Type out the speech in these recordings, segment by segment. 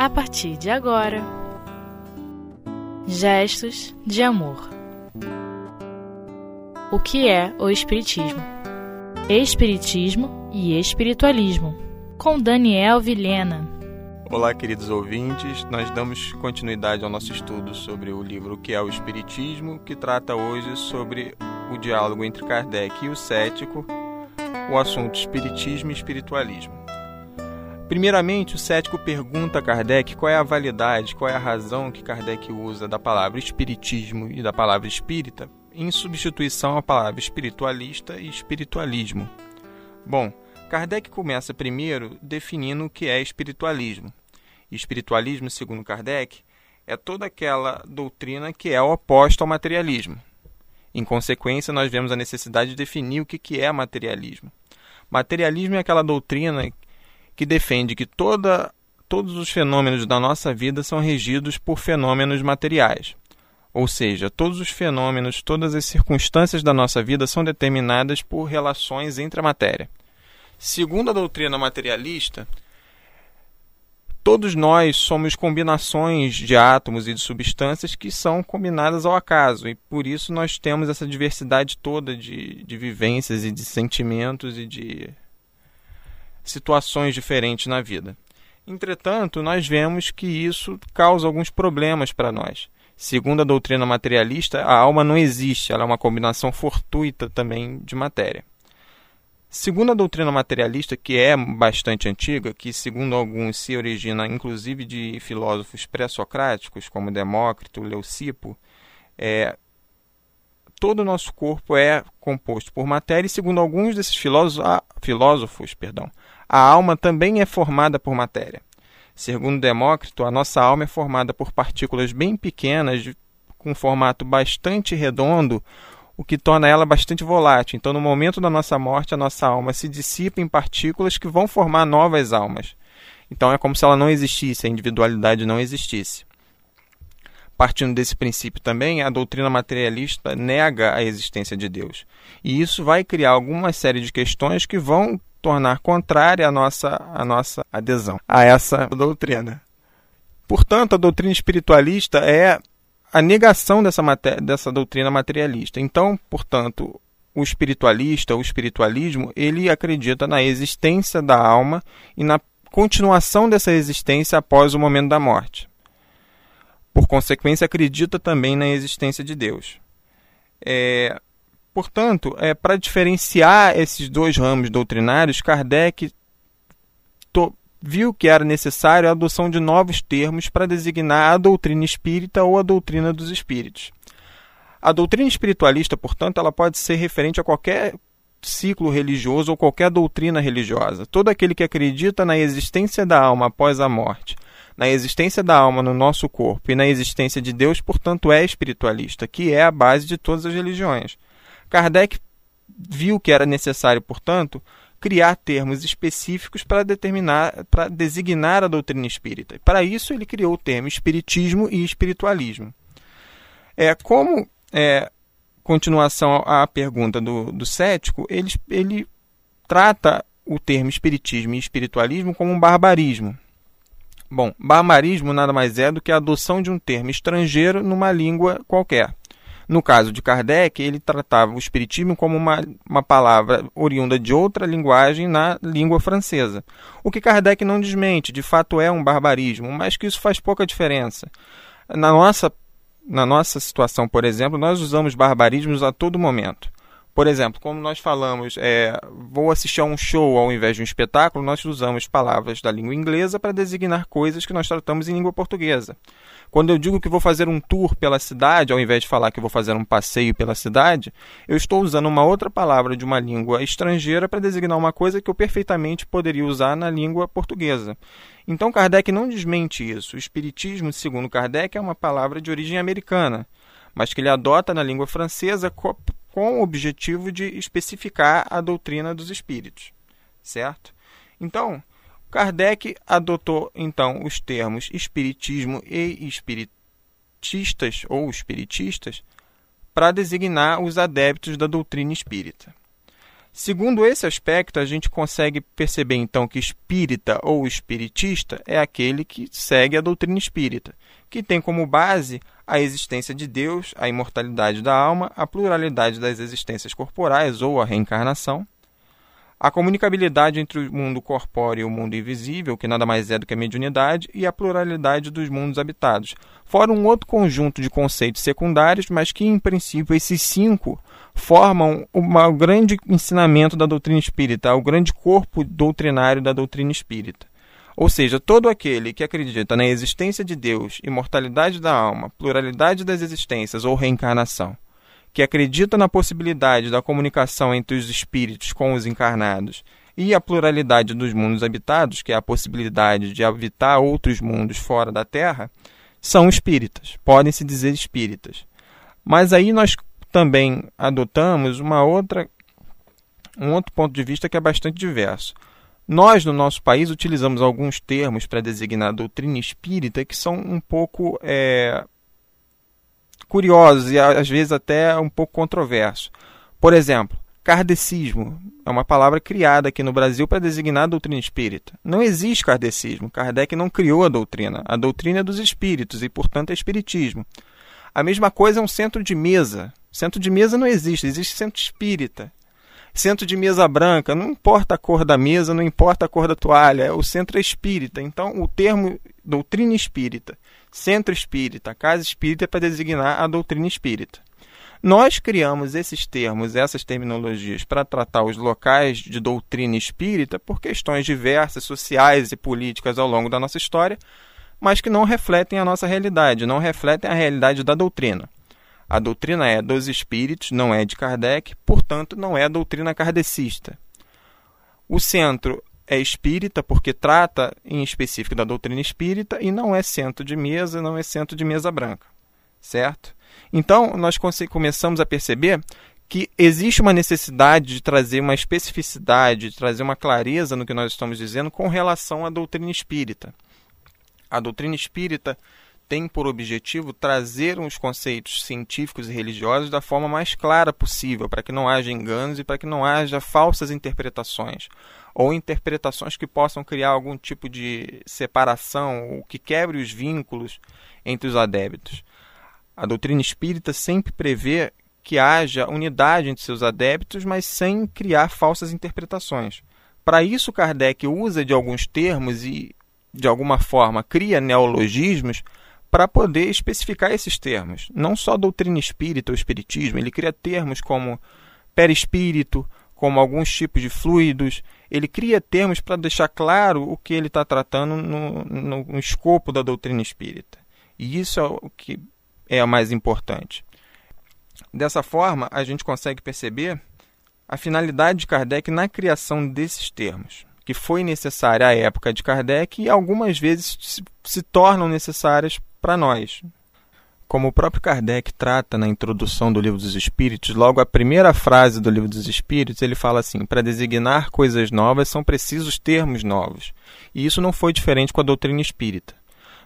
a partir de agora. Gestos de amor. O que é o Espiritismo? Espiritismo e Espiritualismo. Com Daniel Vilhena. Olá, queridos ouvintes. Nós damos continuidade ao nosso estudo sobre o livro O que é o Espiritismo, que trata hoje sobre o diálogo entre Kardec e o cético, o assunto Espiritismo e Espiritualismo. Primeiramente, o cético pergunta a Kardec qual é a validade, qual é a razão que Kardec usa da palavra espiritismo e da palavra espírita em substituição à palavra espiritualista e espiritualismo. Bom, Kardec começa primeiro definindo o que é espiritualismo. Espiritualismo, segundo Kardec, é toda aquela doutrina que é oposta ao materialismo. Em consequência, nós vemos a necessidade de definir o que é materialismo. Materialismo é aquela doutrina que defende que toda, todos os fenômenos da nossa vida são regidos por fenômenos materiais. Ou seja, todos os fenômenos, todas as circunstâncias da nossa vida são determinadas por relações entre a matéria. Segundo a doutrina materialista, todos nós somos combinações de átomos e de substâncias que são combinadas ao acaso, e por isso nós temos essa diversidade toda de, de vivências e de sentimentos e de situações diferentes na vida. Entretanto, nós vemos que isso causa alguns problemas para nós. Segundo a doutrina materialista, a alma não existe, ela é uma combinação fortuita também de matéria. Segundo a doutrina materialista, que é bastante antiga, que segundo alguns se origina inclusive de filósofos pré-socráticos, como Demócrito, Leucipo, é, todo o nosso corpo é composto por matéria e segundo alguns desses filósofos, ah, filósofos perdão, a alma também é formada por matéria. Segundo Demócrito, a nossa alma é formada por partículas bem pequenas, com formato bastante redondo, o que torna ela bastante volátil. Então, no momento da nossa morte, a nossa alma se dissipa em partículas que vão formar novas almas. Então, é como se ela não existisse, a individualidade não existisse. Partindo desse princípio também, a doutrina materialista nega a existência de Deus. E isso vai criar alguma série de questões que vão tornar contrária a nossa, a nossa adesão a essa doutrina. Portanto, a doutrina espiritualista é a negação dessa, dessa doutrina materialista. Então, portanto, o espiritualista, o espiritualismo, ele acredita na existência da alma e na continuação dessa existência após o momento da morte. Por consequência, acredita também na existência de Deus. É, Portanto, é, para diferenciar esses dois ramos doutrinários, Kardec viu que era necessário a adoção de novos termos para designar a doutrina espírita ou a doutrina dos espíritos. A doutrina espiritualista, portanto, ela pode ser referente a qualquer ciclo religioso ou qualquer doutrina religiosa. Todo aquele que acredita na existência da alma após a morte, na existência da alma no nosso corpo e na existência de Deus, portanto, é espiritualista, que é a base de todas as religiões. Kardec viu que era necessário, portanto, criar termos específicos para determinar, para designar a doutrina espírita. Para isso, ele criou o termo espiritismo e espiritualismo. É como é, continuação à pergunta do, do cético, ele, ele trata o termo espiritismo e espiritualismo como um barbarismo. Bom, barbarismo nada mais é do que a adoção de um termo estrangeiro numa língua qualquer. No caso de Kardec, ele tratava o espiritismo como uma, uma palavra oriunda de outra linguagem na língua francesa. O que Kardec não desmente, de fato é um barbarismo, mas que isso faz pouca diferença. Na nossa, na nossa situação, por exemplo, nós usamos barbarismos a todo momento. Por exemplo, como nós falamos, é, vou assistir a um show ao invés de um espetáculo, nós usamos palavras da língua inglesa para designar coisas que nós tratamos em língua portuguesa. Quando eu digo que vou fazer um tour pela cidade, ao invés de falar que vou fazer um passeio pela cidade, eu estou usando uma outra palavra de uma língua estrangeira para designar uma coisa que eu perfeitamente poderia usar na língua portuguesa. Então Kardec não desmente isso. O espiritismo, segundo Kardec, é uma palavra de origem americana, mas que ele adota na língua francesa com o objetivo de especificar a doutrina dos espíritos, certo? Então, Kardec adotou então os termos espiritismo e espiritistas ou espiritistas para designar os adeptos da doutrina espírita. Segundo esse aspecto, a gente consegue perceber então que espírita ou espiritista é aquele que segue a doutrina espírita, que tem como base a existência de Deus, a imortalidade da alma, a pluralidade das existências corporais ou a reencarnação, a comunicabilidade entre o mundo corpóreo e o mundo invisível, que nada mais é do que a mediunidade, e a pluralidade dos mundos habitados. Fora um outro conjunto de conceitos secundários, mas que, em princípio, esses cinco formam o grande ensinamento da doutrina espírita, o grande corpo doutrinário da doutrina espírita. Ou seja, todo aquele que acredita na existência de Deus, imortalidade da alma, pluralidade das existências ou reencarnação, que acredita na possibilidade da comunicação entre os espíritos com os encarnados e a pluralidade dos mundos habitados, que é a possibilidade de habitar outros mundos fora da Terra, são espíritas, podem se dizer espíritas. Mas aí nós também adotamos uma outra um outro ponto de vista que é bastante diverso. Nós, no nosso país, utilizamos alguns termos para designar a doutrina espírita que são um pouco é, curiosos e às vezes até um pouco controversos. Por exemplo, kardecismo é uma palavra criada aqui no Brasil para designar a doutrina espírita. Não existe kardecismo. Kardec não criou a doutrina. A doutrina é dos espíritos e, portanto, é espiritismo. A mesma coisa é um centro de mesa. Centro de mesa não existe, existe centro espírita. Centro de mesa branca, não importa a cor da mesa, não importa a cor da toalha, o centro é espírita. Então, o termo doutrina espírita centro espírita, casa espírita, é para designar a doutrina espírita. Nós criamos esses termos, essas terminologias, para tratar os locais de doutrina espírita por questões diversas, sociais e políticas ao longo da nossa história, mas que não refletem a nossa realidade, não refletem a realidade da doutrina. A doutrina é dos espíritos, não é de Kardec, portanto, não é doutrina kardecista. O centro é espírita porque trata em específico da doutrina espírita e não é centro de mesa, não é centro de mesa branca, certo? Então, nós começamos a perceber que existe uma necessidade de trazer uma especificidade, de trazer uma clareza no que nós estamos dizendo com relação à doutrina espírita. A doutrina espírita tem por objetivo trazer os conceitos científicos e religiosos da forma mais clara possível, para que não haja enganos e para que não haja falsas interpretações ou interpretações que possam criar algum tipo de separação ou que quebre os vínculos entre os adébitos. A doutrina espírita sempre prevê que haja unidade entre seus adeptos, mas sem criar falsas interpretações. Para isso, Kardec usa de alguns termos e, de alguma forma, cria neologismos para poder especificar esses termos. Não só doutrina espírita ou espiritismo, ele cria termos como perispírito, como alguns tipos de fluidos. Ele cria termos para deixar claro o que ele está tratando no, no, no, escopo da doutrina espírita. E isso é o que é o mais importante. Dessa forma, a gente consegue perceber a finalidade de Kardec na criação desses termos, que foi necessária à época de Kardec e algumas vezes se, se tornam necessárias para nós, como o próprio Kardec trata na introdução do Livro dos Espíritos, logo a primeira frase do Livro dos Espíritos, ele fala assim: para designar coisas novas são precisos termos novos. E isso não foi diferente com a doutrina espírita.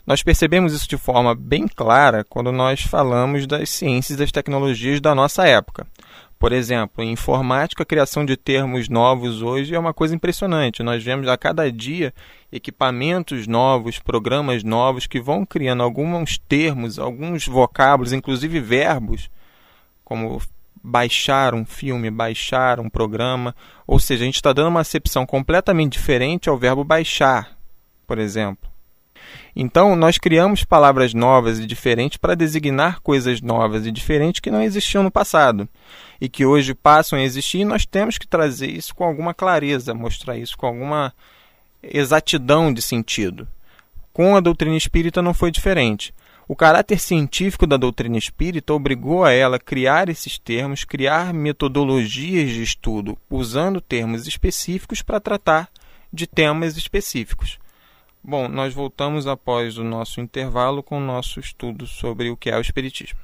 Nós percebemos isso de forma bem clara quando nós falamos das ciências e das tecnologias da nossa época. Por exemplo, em informática, a criação de termos novos hoje é uma coisa impressionante. Nós vemos a cada dia equipamentos novos, programas novos que vão criando alguns termos, alguns vocábulos, inclusive verbos, como baixar um filme, baixar um programa. Ou seja, a gente está dando uma acepção completamente diferente ao verbo baixar, por exemplo. Então, nós criamos palavras novas e diferentes para designar coisas novas e diferentes que não existiam no passado e que hoje passam a existir, e nós temos que trazer isso com alguma clareza, mostrar isso com alguma exatidão de sentido. Com a doutrina espírita não foi diferente. O caráter científico da doutrina espírita obrigou a ela a criar esses termos, criar metodologias de estudo, usando termos específicos para tratar de temas específicos. Bom, nós voltamos após o nosso intervalo com o nosso estudo sobre o que é o Espiritismo.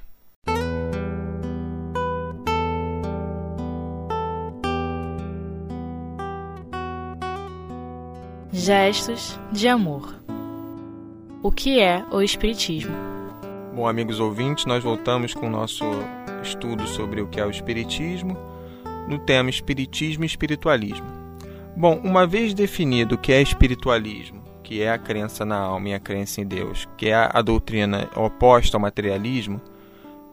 Gestos de amor. O que é o Espiritismo? Bom, amigos ouvintes, nós voltamos com o nosso estudo sobre o que é o Espiritismo. no tema Espiritismo e Espiritualismo. Bom, uma vez definido o que é espiritualismo, que é a crença na alma e a crença em Deus, que é a doutrina oposta ao materialismo,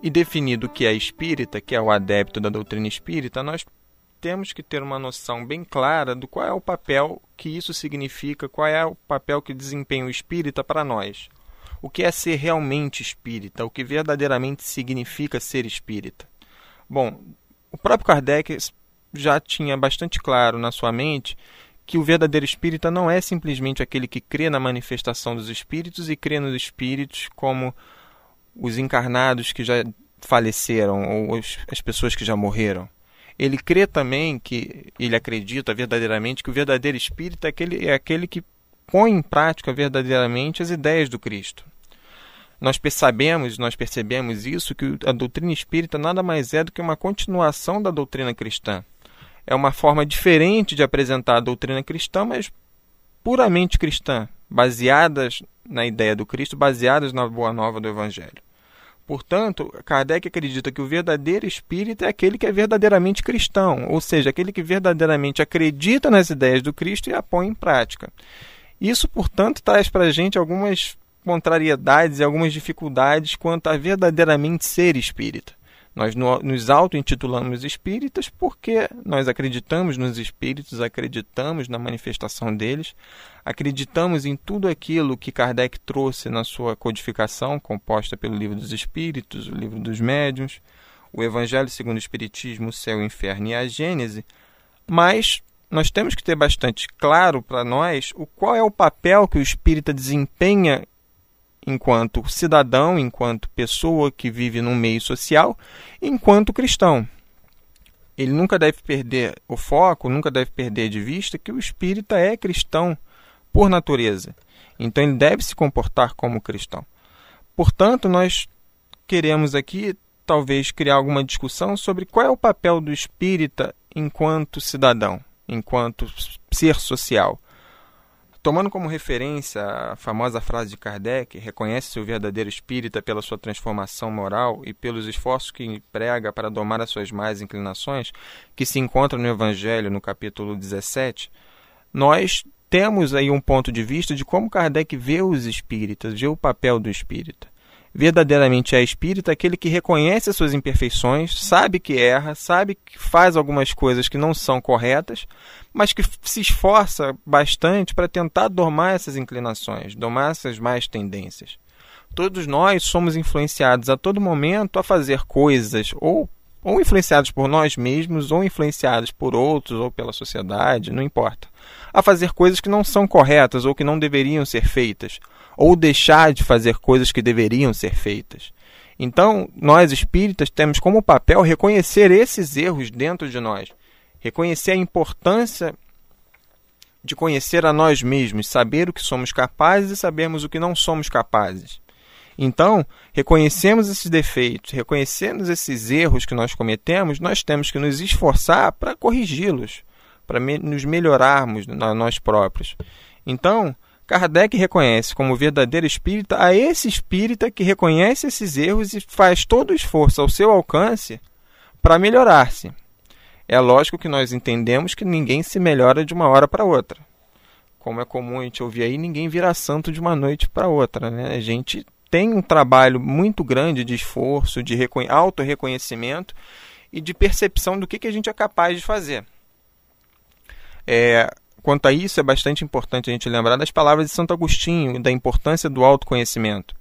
e definido o que é espírita, que é o adepto da doutrina espírita, nós temos que ter uma noção bem clara do qual é o papel que isso significa, qual é o papel que desempenha o espírita para nós. O que é ser realmente espírita, o que verdadeiramente significa ser espírita. Bom, o próprio Kardec já tinha bastante claro na sua mente que o verdadeiro espírita não é simplesmente aquele que crê na manifestação dos espíritos e crê nos espíritos como os encarnados que já faleceram ou as pessoas que já morreram. Ele crê também que ele acredita verdadeiramente que o verdadeiro espírita é aquele, é aquele que põe em prática verdadeiramente as ideias do Cristo. Nós percebemos, nós percebemos isso que a doutrina espírita nada mais é do que uma continuação da doutrina cristã. É uma forma diferente de apresentar a doutrina cristã, mas puramente cristã, baseadas na ideia do Cristo, baseadas na boa nova do evangelho. Portanto, Kardec acredita que o verdadeiro espírita é aquele que é verdadeiramente cristão, ou seja, aquele que verdadeiramente acredita nas ideias do Cristo e a põe em prática. Isso, portanto, traz para a gente algumas contrariedades e algumas dificuldades quanto a verdadeiramente ser espírita. Nós nos auto-intitulamos espíritas porque nós acreditamos nos espíritos, acreditamos na manifestação deles, acreditamos em tudo aquilo que Kardec trouxe na sua codificação, composta pelo Livro dos Espíritos, o Livro dos Médiuns, o Evangelho segundo o Espiritismo, o Céu, o Inferno e a Gênese, mas nós temos que ter bastante claro para nós o qual é o papel que o espírita desempenha enquanto cidadão, enquanto pessoa que vive num meio social, enquanto cristão. Ele nunca deve perder o foco, nunca deve perder de vista que o espírita é cristão por natureza. Então ele deve se comportar como cristão. Portanto, nós queremos aqui talvez criar alguma discussão sobre qual é o papel do espírita enquanto cidadão, enquanto ser social. Tomando como referência a famosa frase de Kardec, reconhece-se o verdadeiro espírita pela sua transformação moral e pelos esforços que emprega para domar as suas más inclinações, que se encontra no Evangelho, no capítulo 17, nós temos aí um ponto de vista de como Kardec vê os espíritas, vê o papel do espírita verdadeiramente é espírita aquele que reconhece as suas imperfeições, sabe que erra, sabe que faz algumas coisas que não são corretas, mas que se esforça bastante para tentar domar essas inclinações, domar essas más tendências. Todos nós somos influenciados a todo momento a fazer coisas ou ou influenciados por nós mesmos, ou influenciados por outros, ou pela sociedade, não importa, a fazer coisas que não são corretas ou que não deveriam ser feitas, ou deixar de fazer coisas que deveriam ser feitas. Então, nós espíritas temos como papel reconhecer esses erros dentro de nós, reconhecer a importância de conhecer a nós mesmos, saber o que somos capazes e sabermos o que não somos capazes. Então, reconhecemos esses defeitos, reconhecemos esses erros que nós cometemos, nós temos que nos esforçar para corrigi-los, para nos melhorarmos a nós próprios. Então, Kardec reconhece como verdadeiro espírita a esse espírita que reconhece esses erros e faz todo o esforço ao seu alcance para melhorar-se. É lógico que nós entendemos que ninguém se melhora de uma hora para outra. Como é comum a gente ouvir aí, ninguém vira santo de uma noite para outra. Né? A gente tem um trabalho muito grande de esforço, de auto-reconhecimento e de percepção do que, que a gente é capaz de fazer. É, quanto a isso, é bastante importante a gente lembrar das palavras de Santo Agostinho, da importância do autoconhecimento.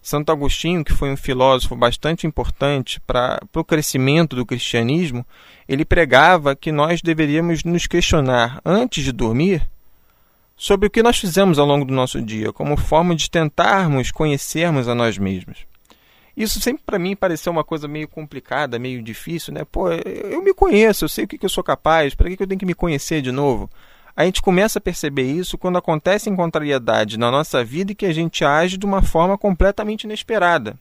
Santo Agostinho, que foi um filósofo bastante importante para o crescimento do cristianismo, ele pregava que nós deveríamos nos questionar antes de dormir sobre o que nós fizemos ao longo do nosso dia, como forma de tentarmos conhecermos a nós mesmos. Isso sempre para mim pareceu uma coisa meio complicada, meio difícil, né? Pô, eu me conheço, eu sei o que, eu sou capaz, para que eu tenho que me conhecer de novo? A gente começa a perceber isso quando acontecem contrariedades na nossa vida e que a gente age de uma forma completamente inesperada.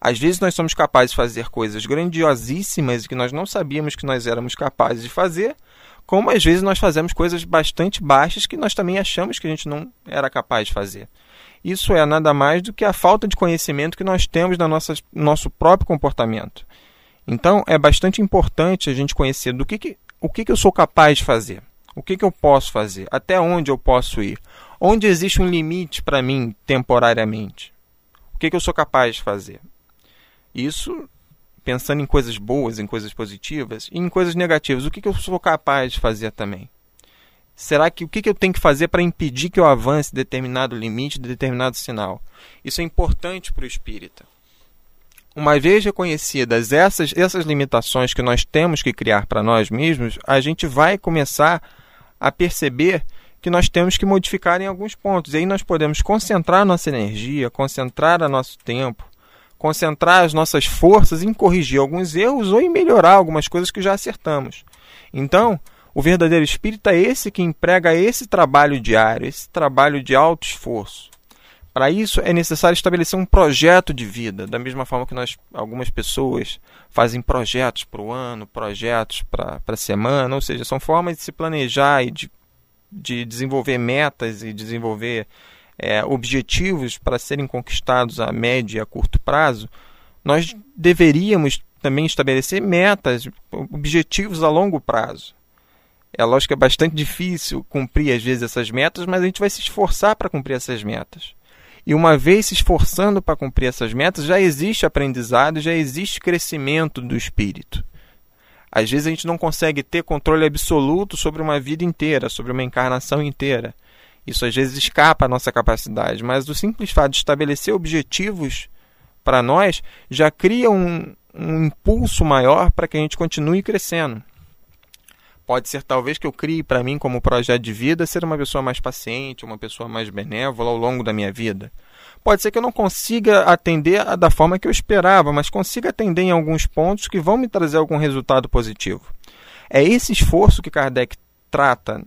Às vezes nós somos capazes de fazer coisas grandiosíssimas que nós não sabíamos que nós éramos capazes de fazer, como às vezes nós fazemos coisas bastante baixas que nós também achamos que a gente não era capaz de fazer. Isso é nada mais do que a falta de conhecimento que nós temos no nosso próprio comportamento. Então é bastante importante a gente conhecer do que, que o que, que eu sou capaz de fazer, o que, que eu posso fazer, até onde eu posso ir, onde existe um limite para mim temporariamente, o que, que eu sou capaz de fazer. Isso pensando em coisas boas, em coisas positivas, e em coisas negativas, o que, que eu sou capaz de fazer também. Será que o que, que eu tenho que fazer para impedir que eu avance determinado limite, determinado sinal? Isso é importante para o espírita. Uma vez reconhecidas essas, essas limitações que nós temos que criar para nós mesmos, a gente vai começar a perceber que nós temos que modificar em alguns pontos. E aí nós podemos concentrar nossa energia, concentrar o nosso tempo, concentrar as nossas forças em corrigir alguns erros ou em melhorar algumas coisas que já acertamos. Então, o verdadeiro espírita é esse que emprega esse trabalho diário, esse trabalho de alto esforço. Para isso é necessário estabelecer um projeto de vida, da mesma forma que nós, algumas pessoas fazem projetos para o ano, projetos para a semana, ou seja, são formas de se planejar e de, de desenvolver metas e desenvolver é, objetivos para serem conquistados a médio e a curto prazo. Nós deveríamos também estabelecer metas, objetivos a longo prazo. É lógico que é bastante difícil cumprir às vezes essas metas, mas a gente vai se esforçar para cumprir essas metas. E uma vez se esforçando para cumprir essas metas, já existe aprendizado, já existe crescimento do espírito. Às vezes a gente não consegue ter controle absoluto sobre uma vida inteira, sobre uma encarnação inteira. Isso às vezes escapa à nossa capacidade, mas o simples fato de estabelecer objetivos para nós já cria um, um impulso maior para que a gente continue crescendo. Pode ser talvez que eu crie para mim como projeto de vida ser uma pessoa mais paciente, uma pessoa mais benévola ao longo da minha vida. Pode ser que eu não consiga atender da forma que eu esperava, mas consiga atender em alguns pontos que vão me trazer algum resultado positivo. É esse esforço que Kardec trata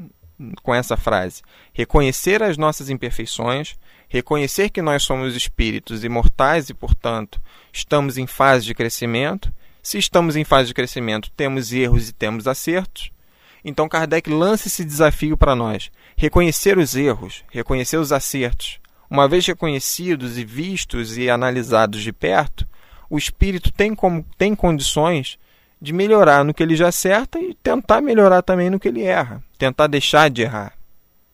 com essa frase: reconhecer as nossas imperfeições, reconhecer que nós somos espíritos imortais e, portanto, estamos em fase de crescimento. Se estamos em fase de crescimento, temos erros e temos acertos. Então Kardec lança esse desafio para nós: reconhecer os erros, reconhecer os acertos. Uma vez reconhecidos e vistos e analisados de perto, o espírito tem, como, tem condições de melhorar no que ele já acerta e tentar melhorar também no que ele erra, tentar deixar de errar,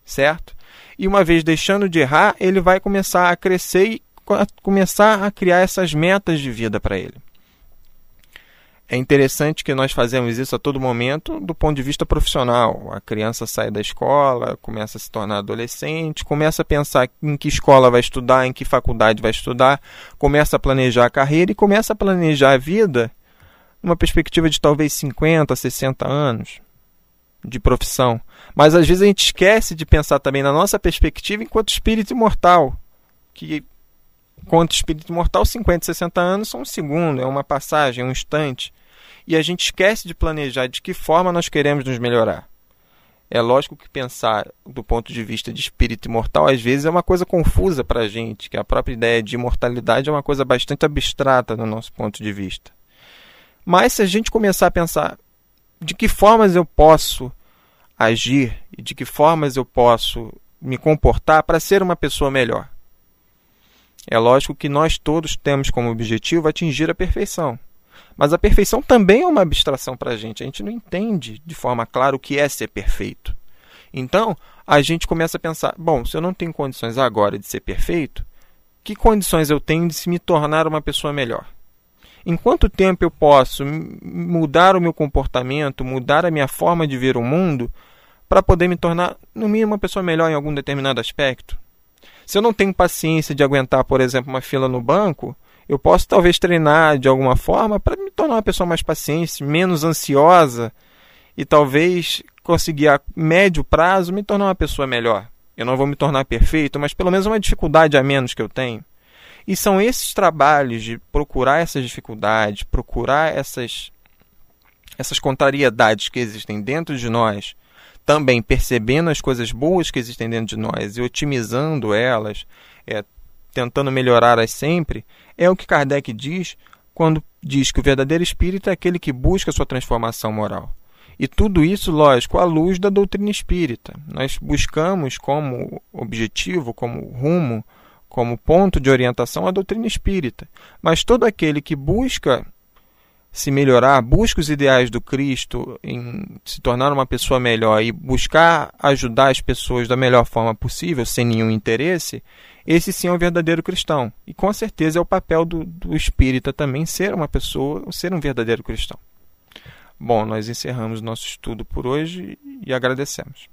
certo? E uma vez deixando de errar, ele vai começar a crescer e começar a criar essas metas de vida para ele. É interessante que nós fazemos isso a todo momento do ponto de vista profissional. A criança sai da escola, começa a se tornar adolescente, começa a pensar em que escola vai estudar, em que faculdade vai estudar, começa a planejar a carreira e começa a planejar a vida numa perspectiva de talvez 50, 60 anos de profissão. Mas às vezes a gente esquece de pensar também na nossa perspectiva enquanto espírito imortal, que Enquanto espírito imortal, 50, 60 anos são um segundo, é uma passagem, é um instante. E a gente esquece de planejar de que forma nós queremos nos melhorar. É lógico que pensar do ponto de vista de espírito imortal às vezes é uma coisa confusa para a gente, que a própria ideia de imortalidade é uma coisa bastante abstrata no nosso ponto de vista. Mas se a gente começar a pensar de que formas eu posso agir e de que formas eu posso me comportar para ser uma pessoa melhor, é lógico que nós todos temos como objetivo atingir a perfeição. Mas a perfeição também é uma abstração para a gente. A gente não entende de forma clara o que é ser perfeito. Então, a gente começa a pensar: bom, se eu não tenho condições agora de ser perfeito, que condições eu tenho de se me tornar uma pessoa melhor? Em quanto tempo eu posso mudar o meu comportamento, mudar a minha forma de ver o mundo, para poder me tornar, no mínimo, uma pessoa melhor em algum determinado aspecto? Se eu não tenho paciência de aguentar, por exemplo, uma fila no banco, eu posso talvez treinar de alguma forma para me tornar uma pessoa mais paciente, menos ansiosa e talvez conseguir a médio prazo me tornar uma pessoa melhor. Eu não vou me tornar perfeito, mas pelo menos uma dificuldade a menos que eu tenho. E são esses trabalhos de procurar essas dificuldades, procurar essas essas contrariedades que existem dentro de nós também percebendo as coisas boas que existem dentro de nós e otimizando elas, é, tentando melhorá-las sempre, é o que Kardec diz quando diz que o verdadeiro espírito é aquele que busca sua transformação moral. E tudo isso, lógico, à luz da doutrina espírita. Nós buscamos como objetivo, como rumo, como ponto de orientação a doutrina espírita. Mas todo aquele que busca se melhorar, busca os ideais do Cristo em se tornar uma pessoa melhor e buscar ajudar as pessoas da melhor forma possível, sem nenhum interesse, esse sim é um verdadeiro cristão. E com certeza é o papel do, do espírita também ser uma pessoa, ser um verdadeiro cristão. Bom, nós encerramos nosso estudo por hoje e agradecemos.